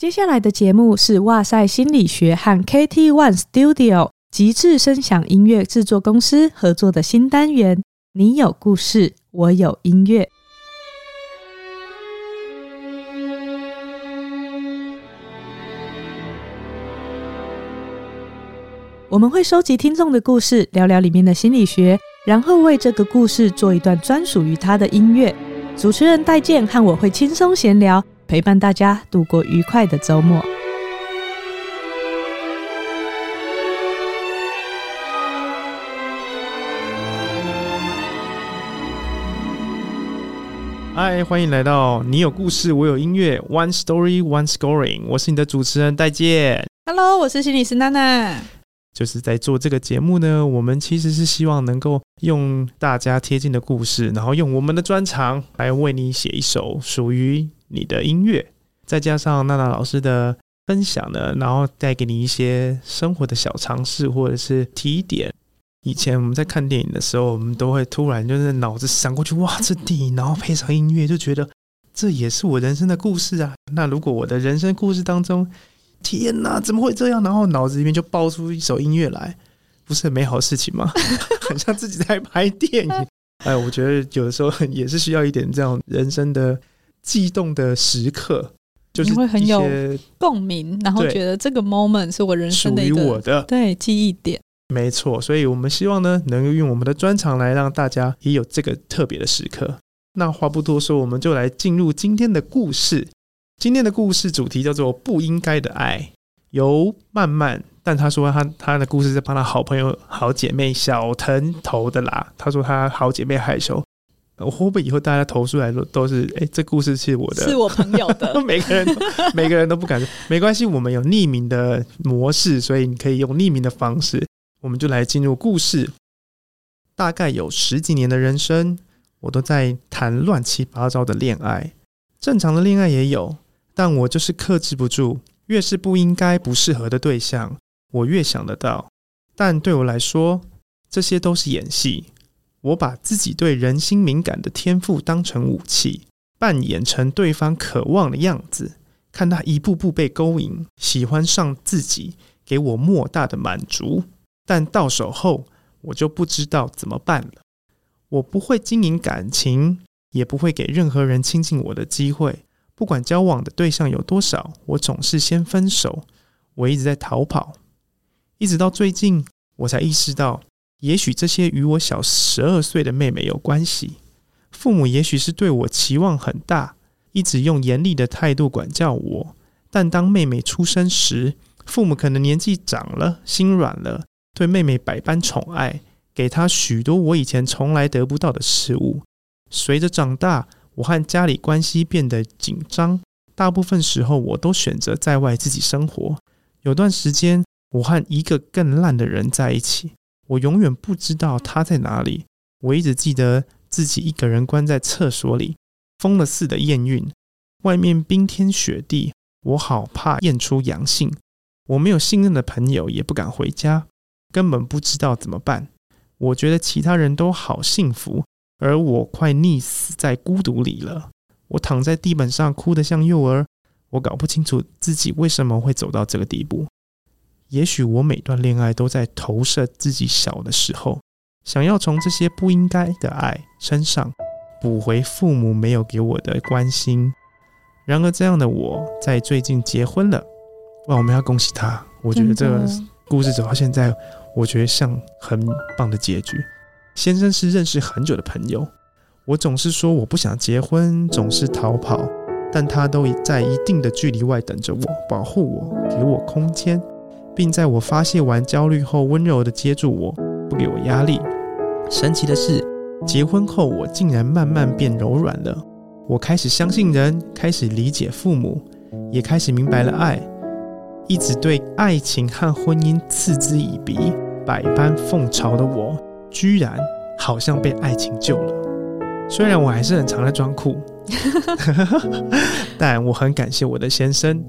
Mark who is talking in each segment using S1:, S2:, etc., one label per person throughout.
S1: 接下来的节目是哇塞心理学和 KT One Studio 极致声响音乐制作公司合作的新单元。你有故事，我有音乐。我们会收集听众的故事，聊聊里面的心理学，然后为这个故事做一段专属于他的音乐。主持人戴健和我会轻松闲聊。陪伴大家度过愉快的周末。
S2: 嗨，欢迎来到你有故事，我有音乐，One Story, One Scoring。我是你的主持人戴健。
S1: Hello，我是心理师娜娜。
S2: 就是在做这个节目呢，我们其实是希望能够用大家贴近的故事，然后用我们的专长来为你写一首属于你的音乐，再加上娜娜老师的分享呢，然后带给你一些生活的小尝试或者是提点。以前我们在看电影的时候，我们都会突然就是脑子闪过去，哇，这电影，然后配上音乐，就觉得这也是我人生的故事啊。那如果我的人生故事当中，天哪，怎么会这样？然后脑子里面就爆出一首音乐来，不是很美好的事情吗？很像自己在拍电影。哎，我觉得有的时候也是需要一点这样人生的。悸动的时刻，就是
S1: 你会很有共鸣，然后觉得这个 moment 是我人生的一个我的对记忆点。
S2: 没错，所以我们希望呢，能够用我们的专长来让大家也有这个特别的时刻。那话不多说，我们就来进入今天的故事。今天的故事主题叫做“不应该的爱”，由曼曼，但他说他他的故事是帮他好朋友、好姐妹小藤投的啦。他说他好姐妹害羞。我会不会以后大家投出来都都是哎，这故事是我的，
S1: 是我朋友的。
S2: 每个人都每个人都不敢说，没关系，我们有匿名的模式，所以你可以用匿名的方式。我们就来进入故事。大概有十几年的人生，我都在谈乱七八糟的恋爱，正常的恋爱也有，但我就是克制不住。越是不应该、不适合的对象，我越想得到。但对我来说，这些都是演戏。我把自己对人心敏感的天赋当成武器，扮演成对方渴望的样子，看他一步步被勾引，喜欢上自己，给我莫大的满足。但到手后，我就不知道怎么办了。我不会经营感情，也不会给任何人亲近我的机会。不管交往的对象有多少，我总是先分手。我一直在逃跑，一直到最近，我才意识到。也许这些与我小十二岁的妹妹有关系。父母也许是对我期望很大，一直用严厉的态度管教我。但当妹妹出生时，父母可能年纪长了，心软了，对妹妹百般宠爱，给她许多我以前从来得不到的事物。随着长大，我和家里关系变得紧张，大部分时候我都选择在外自己生活。有段时间，我和一个更烂的人在一起。我永远不知道他在哪里。我一直记得自己一个人关在厕所里，疯了似的验孕。外面冰天雪地，我好怕验出阳性。我没有信任的朋友，也不敢回家，根本不知道怎么办。我觉得其他人都好幸福，而我快溺死在孤独里了。我躺在地板上，哭得像幼儿。我搞不清楚自己为什么会走到这个地步。也许我每段恋爱都在投射自己小的时候，想要从这些不应该的爱身上补回父母没有给我的关心。然而，这样的我在最近结婚了，哇！我们要恭喜他。我觉得这个故事走到现在，我觉得像很棒的结局。先生是认识很久的朋友，我总是说我不想结婚，总是逃跑，但他都在一定的距离外等着我，保护我，给我空间。并在我发泄完焦虑后，温柔地接住我，不给我压力。神奇的是，结婚后我竟然慢慢变柔软了。我开始相信人，开始理解父母，也开始明白了爱。一直对爱情和婚姻嗤之以鼻、百般奉嘲的我，居然好像被爱情救了。虽然我还是很常在装酷，但我很感谢我的先生。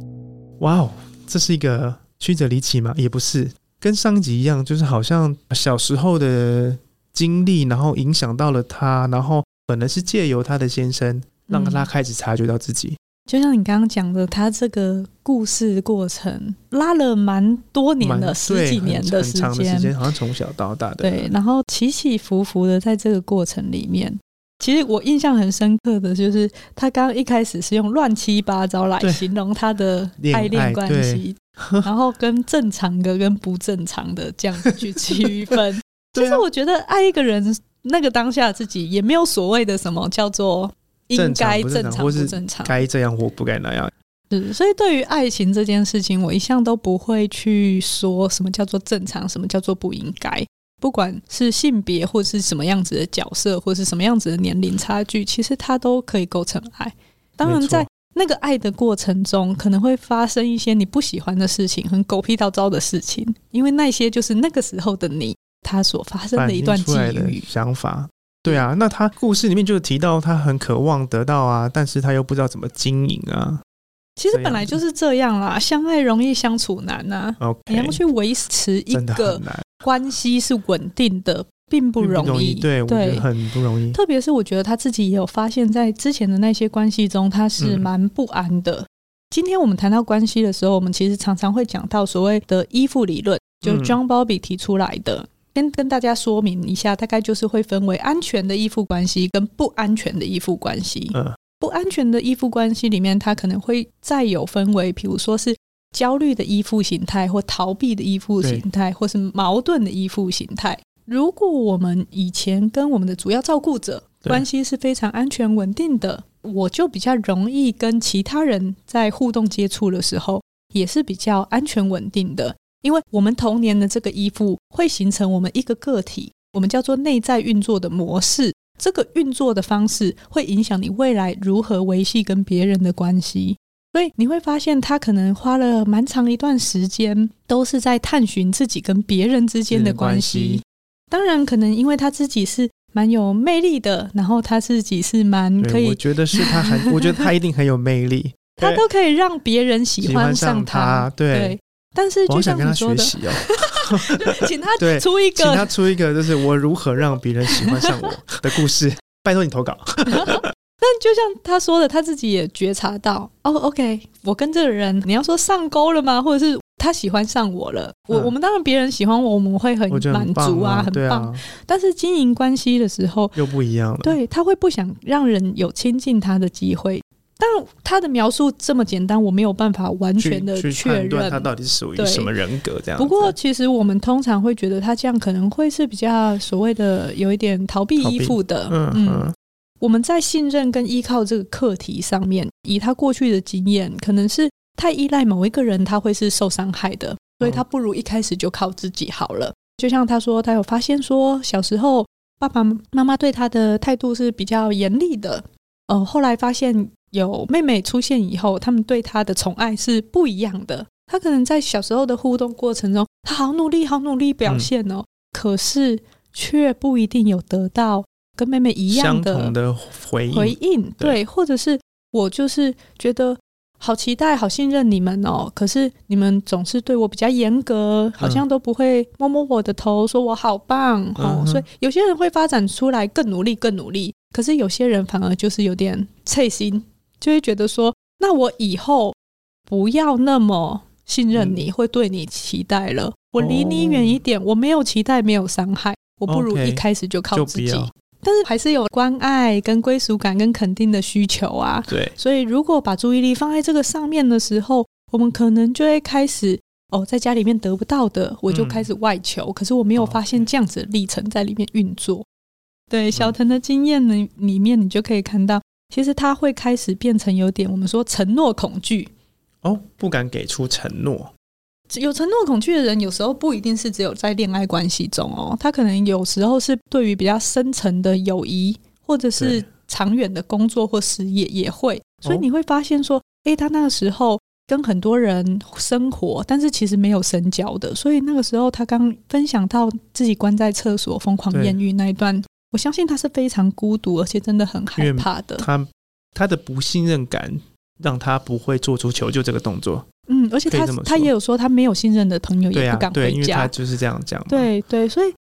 S2: 哇哦，这是一个。曲折离奇吗？也不是，跟上一集一样，就是好像小时候的经历，然后影响到了他，然后可能是借由他的先生，让他开始察觉到自己。
S1: 就像你刚刚讲的，他这个故事过程拉了蛮多年的十几年的时间，
S2: 时间。好像从小到大的。
S1: 对，然后起起伏伏的在这个过程里面，其实我印象很深刻的就是他刚刚一开始是用乱七八糟来形容他的爱恋关系，然后跟正常的跟不正常的这样子去区分。其实我觉得爱一个人，那个当下自己也没有所谓的什么叫做。应该正常不正常，
S2: 该这样或不该那样。
S1: 是，所以对于爱情这件事情，我一向都不会去说什么叫做正常，什么叫做不应该。不管是性别，或是什么样子的角色，或是什么样子的年龄差距，其实它都可以构成爱。当然，在那个爱的过程中，可能会发生一些你不喜欢的事情，很狗屁倒灶的事情，因为那些就是那个时候的你，他所发生的一段际遇、
S2: 想法。对啊，那他故事里面就提到他很渴望得到啊，但是他又不知道怎么经营啊。
S1: 其实本来就是这样啦，相爱容易相处难呐。Okay, 你要去维持一个关系是稳定的，并不容易。容易对，对，我觉得很不容易。特别是我觉得他自己也有发现，在之前的那些关系中，他是蛮不安的。嗯、今天我们谈到关系的时候，我们其实常常会讲到所谓的依附理论，就 John Bowlby 提出来的。嗯先跟大家说明一下，大概就是会分为安全的依附关系跟不安全的依附关系。嗯，不安全的依附关系里面，它可能会再有分为，比如说是焦虑的依附形态，或逃避的依附形态，或是矛盾的依附形态。如果我们以前跟我们的主要照顾者关系是非常安全稳定的，我就比较容易跟其他人在互动接触的时候，也是比较安全稳定的。因为我们童年的这个依附会形成我们一个个体，我们叫做内在运作的模式。这个运作的方式会影响你未来如何维系跟别人的关系。所以你会发现，他可能花了蛮长一段时间，都是在探寻自己跟别人之间的关系。当然，可能因为他自己是蛮有魅力的，然后他自己是蛮可以，
S2: 我觉得是他很，我觉得他一定很有魅力，
S1: 他都可以让别人喜欢上他。
S2: 对。对
S1: 但是就像你说的，请他出一个，
S2: 请他出一个，就是我如何让别人喜欢上我的故事。拜托你投稿。
S1: 但就像他说的，他自己也觉察到哦，OK，我跟这个人，你要说上钩了吗？或者是他喜欢上我了？我、嗯、我们当然别人喜欢我，我们会很满足啊，很棒。啊、但是经营关系的时候
S2: 又不一样了。
S1: 对，他会不想让人有亲近他的机会。但他的描述这么简单，我没有办法完全的确认
S2: 他到底是属于什么人格这样。
S1: 不过，其实我们通常会觉得他这样可能会是比较所谓的有一点逃避依附的。嗯嗯，我们在信任跟依靠这个课题上面，以他过去的经验，可能是太依赖某一个人，他会是受伤害的，所以他不如一开始就靠自己好了。就像他说，他有发现说，小时候爸爸妈妈对他的态度是比较严厉的。呃，后来发现。有妹妹出现以后，他们对他的宠爱是不一样的。他可能在小时候的互动过程中，他好努力，好努力表现哦，嗯、可是却不一定有得到跟妹妹一样的，
S2: 的回应。
S1: 回应对，对，或者是我就是觉得好期待、好信任你们哦，可是你们总是对我比较严格，好像都不会摸摸我的头，说我好棒哦。嗯、所以有些人会发展出来更努力、更努力，可是有些人反而就是有点脆心。就会觉得说，那我以后不要那么信任你，会对你期待了。嗯、我离你远一点，哦、我没有期待，没有伤害，我不如一开始就靠自己。但是还是有关爱、跟归属感、跟肯定的需求啊。对，所以如果把注意力放在这个上面的时候，我们可能就会开始哦，在家里面得不到的，我就开始外求。嗯、可是我没有发现这样子的历程在里面运作。对，小腾的经验呢，里面你就可以看到。其实他会开始变成有点我们说承诺恐惧
S2: 哦，不敢给出承诺。
S1: 有承诺恐惧的人，有时候不一定是只有在恋爱关系中哦，他可能有时候是对于比较深层的友谊，或者是长远的工作或事业也会。所以你会发现说，诶，他那个时候跟很多人生活，但是其实没有深交的。所以那个时候他刚分享到自己关在厕所疯狂艳遇那一段。我相信他是非常孤独，而且真的很害怕的。
S2: 他他的不信任感让他不会做出求救这个动作。
S1: 嗯，而且他他也有说，他没有信任的朋友也不敢回家。
S2: 对，因为他就是这样讲。
S1: 对对，所以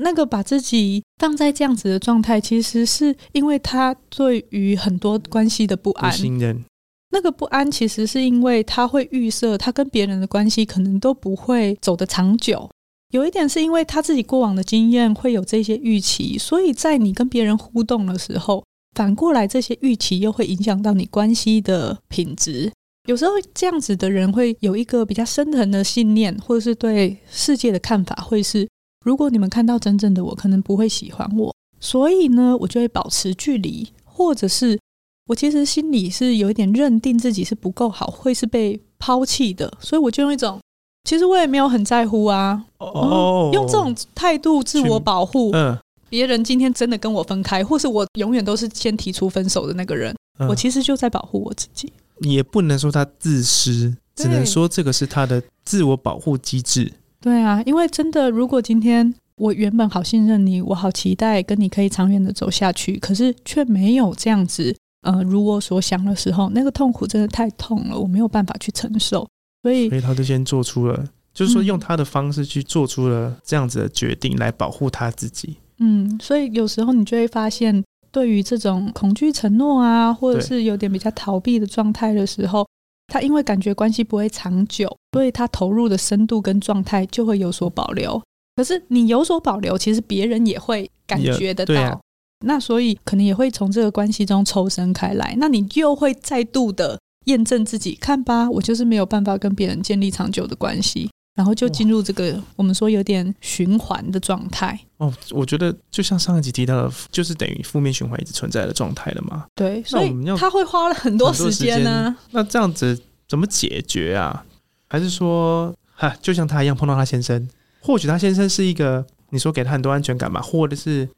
S1: 那个把自己放在这样子的状态，其实是因为他对于很多关系的不安、
S2: 不信任。
S1: 那个不安其实是因为他会预设他跟别人的关系可能都不会走得长久。有一点是因为他自己过往的经验会有这些预期，所以在你跟别人互动的时候，反过来这些预期又会影响到你关系的品质。有时候这样子的人会有一个比较深层的信念，或者是对世界的看法，会是如果你们看到真正的我，可能不会喜欢我，所以呢，我就会保持距离，或者是我其实心里是有一点认定自己是不够好，会是被抛弃的，所以我就用一种。其实我也没有很在乎啊，哦、嗯，用这种态度自我保护。嗯，别人今天真的跟我分开，或是我永远都是先提出分手的那个人，嗯、我其实就在保护我自己。
S2: 也不能说他自私，只能说这个是他的自我保护机制。
S1: 对啊，因为真的，如果今天我原本好信任你，我好期待跟你可以长远的走下去，可是却没有这样子，呃，如我所想的时候，那个痛苦真的太痛了，我没有办法去承受。所以，
S2: 所以他就先做出了，就是说用他的方式去做出了这样子的决定，来保护他自己。
S1: 嗯，所以有时候你就会发现，对于这种恐惧承诺啊，或者是有点比较逃避的状态的时候，他因为感觉关系不会长久，所以他投入的深度跟状态就会有所保留。可是你有所保留，其实别人也会感觉得到。啊、那所以可能也会从这个关系中抽身开来，那你又会再度的。验证自己，看吧，我就是没有办法跟别人建立长久的关系，然后就进入这个我们说有点循环的状态。
S2: 哦，我觉得就像上一集提到的，就是等于负面循环一直存在的状态了嘛。
S1: 对，所以他会花了很多时间呢、啊。
S2: 那这样子怎么解决啊？还是说，哈，就像他一样碰到他先生，或许他先生是一个你说给他很多安全感吧，或者是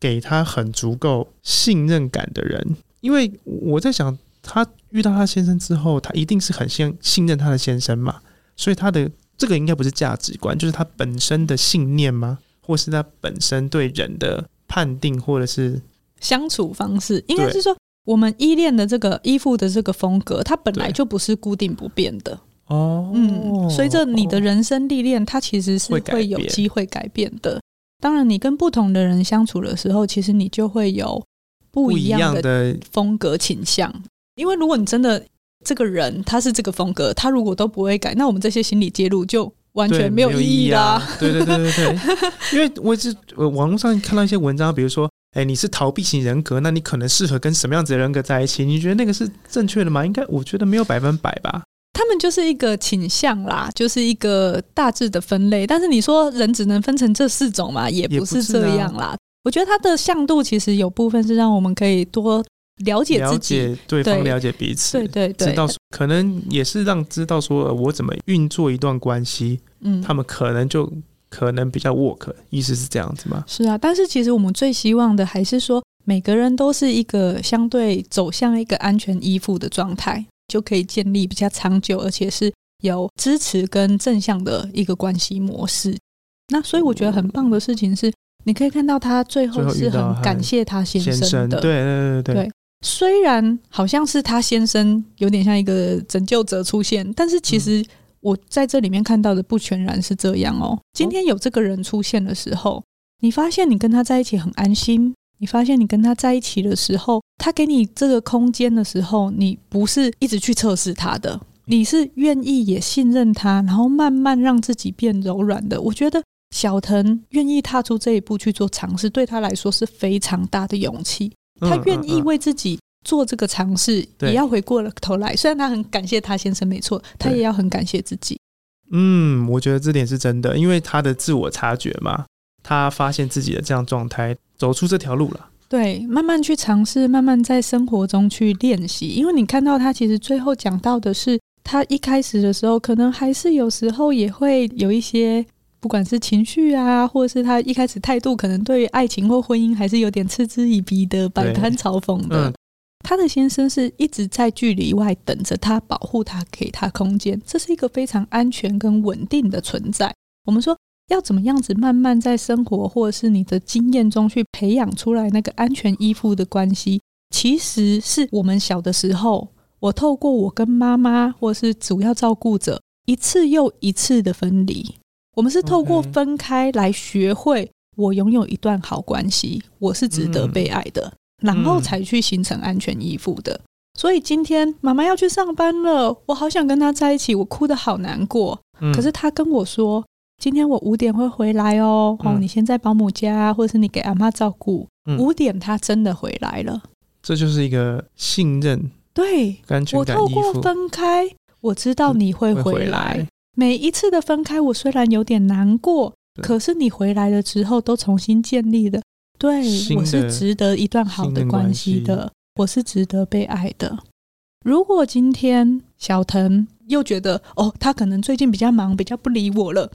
S2: 给他很足够信任感的人？因为我在想。他遇到他先生之后，他一定是很信信任他的先生嘛，所以他的这个应该不是价值观，就是他本身的信念吗？或是他本身对人的判定，或者是
S1: 相处方式，应该是说我们依恋的这个依附的这个风格，它本来就不是固定不变的哦。嗯，随着你的人生历练，它其实是会有机会改变的。当然，你跟不同的人相处的时候，其实你就会有不一样的风格倾向。因为如果你真的这个人他是这个风格，他如果都不会改，那我们这些心理介入就完全没有意义啦。
S2: 对对对对对，因为我是网络上看到一些文章，比如说，哎，你是逃避型人格，那你可能适合跟什么样子的人格在一起？你觉得那个是正确的吗？应该我觉得没有百分百吧。
S1: 他们就是一个倾向啦，就是一个大致的分类。但是你说人只能分成这四种嘛，也不是这样啦。我觉得它的向度其实有部分是让我们可以多。了解自己，
S2: 了解对方，了解彼此，
S1: 对对对，
S2: 知道可能也是让知道说我怎么运作一段关系，嗯，他们可能就可能比较 work，意思是这样子吗？
S1: 是啊，但是其实我们最希望的还是说，每个人都是一个相对走向一个安全依附的状态，就可以建立比较长久，而且是有支持跟正向的一个关系模式。那所以我觉得很棒的事情是，你可以看到他最后是很感谢他先生的，
S2: 对对对对。对
S1: 虽然好像是他先生有点像一个拯救者出现，但是其实我在这里面看到的不全然是这样哦。今天有这个人出现的时候，你发现你跟他在一起很安心，你发现你跟他在一起的时候，他给你这个空间的时候，你不是一直去测试他的，你是愿意也信任他，然后慢慢让自己变柔软的。我觉得小腾愿意踏出这一步去做尝试，对他来说是非常大的勇气。他愿意为自己做这个尝试，也要回过了头来。虽然他很感谢他先生，没错，他也要很感谢自己。
S2: 嗯，我觉得这点是真的，因为他的自我察觉嘛，他发现自己的这样状态，走出这条路了。
S1: 对，慢慢去尝试，慢慢在生活中去练习。因为你看到他其实最后讲到的是，他一开始的时候，可能还是有时候也会有一些。不管是情绪啊，或者是他一开始态度，可能对于爱情或婚姻还是有点嗤之以鼻的，摆摊嘲讽的。嗯、他的先生是一直在距离外等着他，保护他，给他空间，这是一个非常安全跟稳定的存在。我们说要怎么样子慢慢在生活或者是你的经验中去培养出来那个安全依附的关系，其实是我们小的时候，我透过我跟妈妈或是主要照顾者一次又一次的分离。我们是透过分开来学会，我拥有一段好关系，我是值得被爱的，然后才去形成安全依附的。所以今天妈妈要去上班了，我好想跟她在一起，我哭得好难过。嗯、可是她跟我说，今天我五点会回来哦，嗯、哦，你先在保姆家，或者是你给阿妈照顾。嗯、五点她真的回来了，
S2: 这就是一个信任。
S1: 对，我透过分开，我知道你会回来。回来每一次的分开，我虽然有点难过，可是你回来了之后，都重新建立了。对，我是值得一段好的关系的，我是值得被爱的。如果今天小腾又觉得哦，他可能最近比较忙，比较不理我了，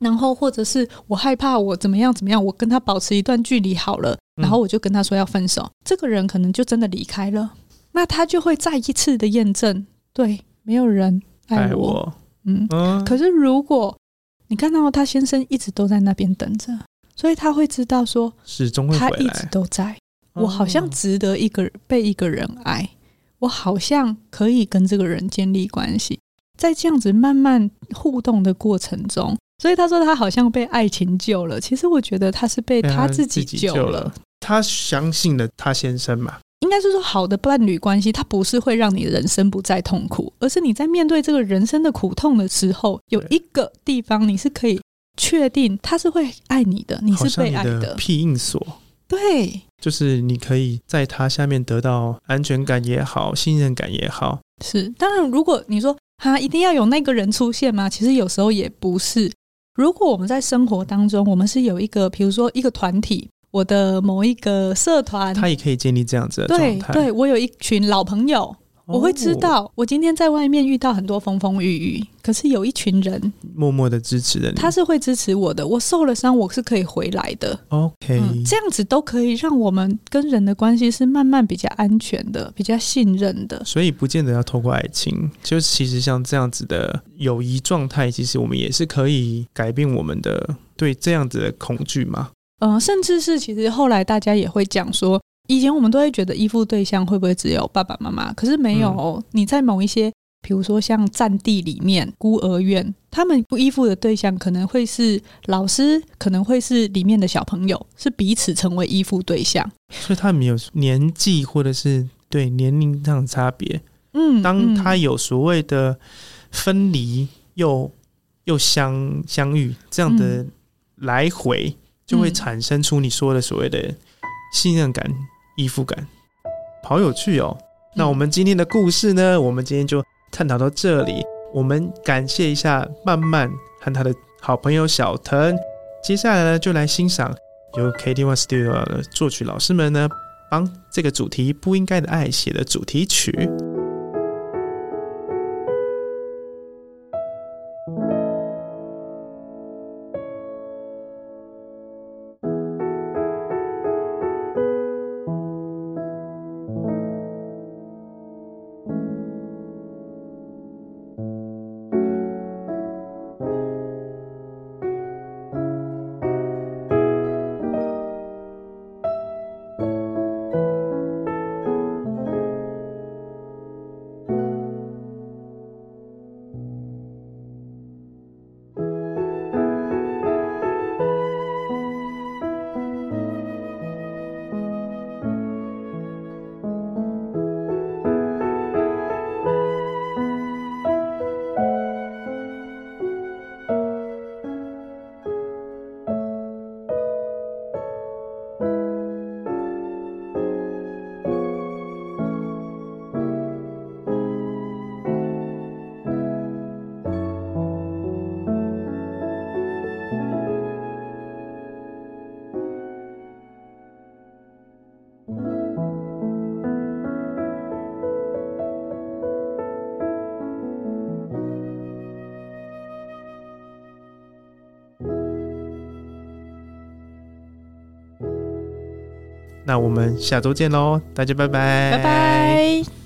S1: 然后或者是我害怕我怎么样怎么样，我跟他保持一段距离好了，然后我就跟他说要分手，嗯、这个人可能就真的离开了，那他就会再一次的验证，对，没有人爱我，爱我嗯，嗯，可是如果你看到他先生一直都在那边等着。所以他会知道说，
S2: 始终会。
S1: 他一直都在，我好像值得一个被一个人爱，我好像可以跟这个人建立关系，在这样子慢慢互动的过程中，所以他说他好像被爱情救了。其实我觉得他是被他自己救了。
S2: 他相信了他先生嘛？
S1: 应该是说，好的伴侣关系，它不是会让你人生不再痛苦，而是你在面对这个人生的苦痛的时候，有一个地方你是可以。确定他是会爱你的，你是被爱的，
S2: 的庇应所。
S1: 对，
S2: 就是你可以在他下面得到安全感也好，信任感也好。
S1: 是，当然，如果你说他一定要有那个人出现吗？其实有时候也不是。如果我们在生活当中，我们是有一个，比如说一个团体，我的某一个社团，
S2: 他也可以建立这样子的状态。
S1: 对，对我有一群老朋友。我会知道，我今天在外面遇到很多风风雨雨，可是有一群人
S2: 默默的支持着你，
S1: 他是会支持我的。我受了伤，我是可以回来的。
S2: OK，
S1: 嗯，这样子都可以让我们跟人的关系是慢慢比较安全的，比较信任的。
S2: 所以不见得要透过爱情，就其实像这样子的友谊状态，其实我们也是可以改变我们的对这样子的恐惧嘛。
S1: 嗯，甚至是其实后来大家也会讲说。以前我们都会觉得依附对象会不会只有爸爸妈妈？可是没有，嗯、你在某一些，比如说像战地里面孤儿院，他们不依附的对象可能会是老师，可能会是里面的小朋友，是彼此成为依附对象。
S2: 所以他没有年纪或者是对年龄上的差别。嗯，当他有所谓的分离又又相相遇这样的来回，嗯、就会产生出你说的所谓的信任感。依附感，好有趣哦！那我们今天的故事呢？我们今天就探讨到这里。我们感谢一下曼曼和他的好朋友小腾。接下来呢，就来欣赏由 KT One Studio 的作曲老师们呢，帮这个主题不应该的爱写的主题曲。那我们下周见喽，大家拜拜，
S1: 拜拜。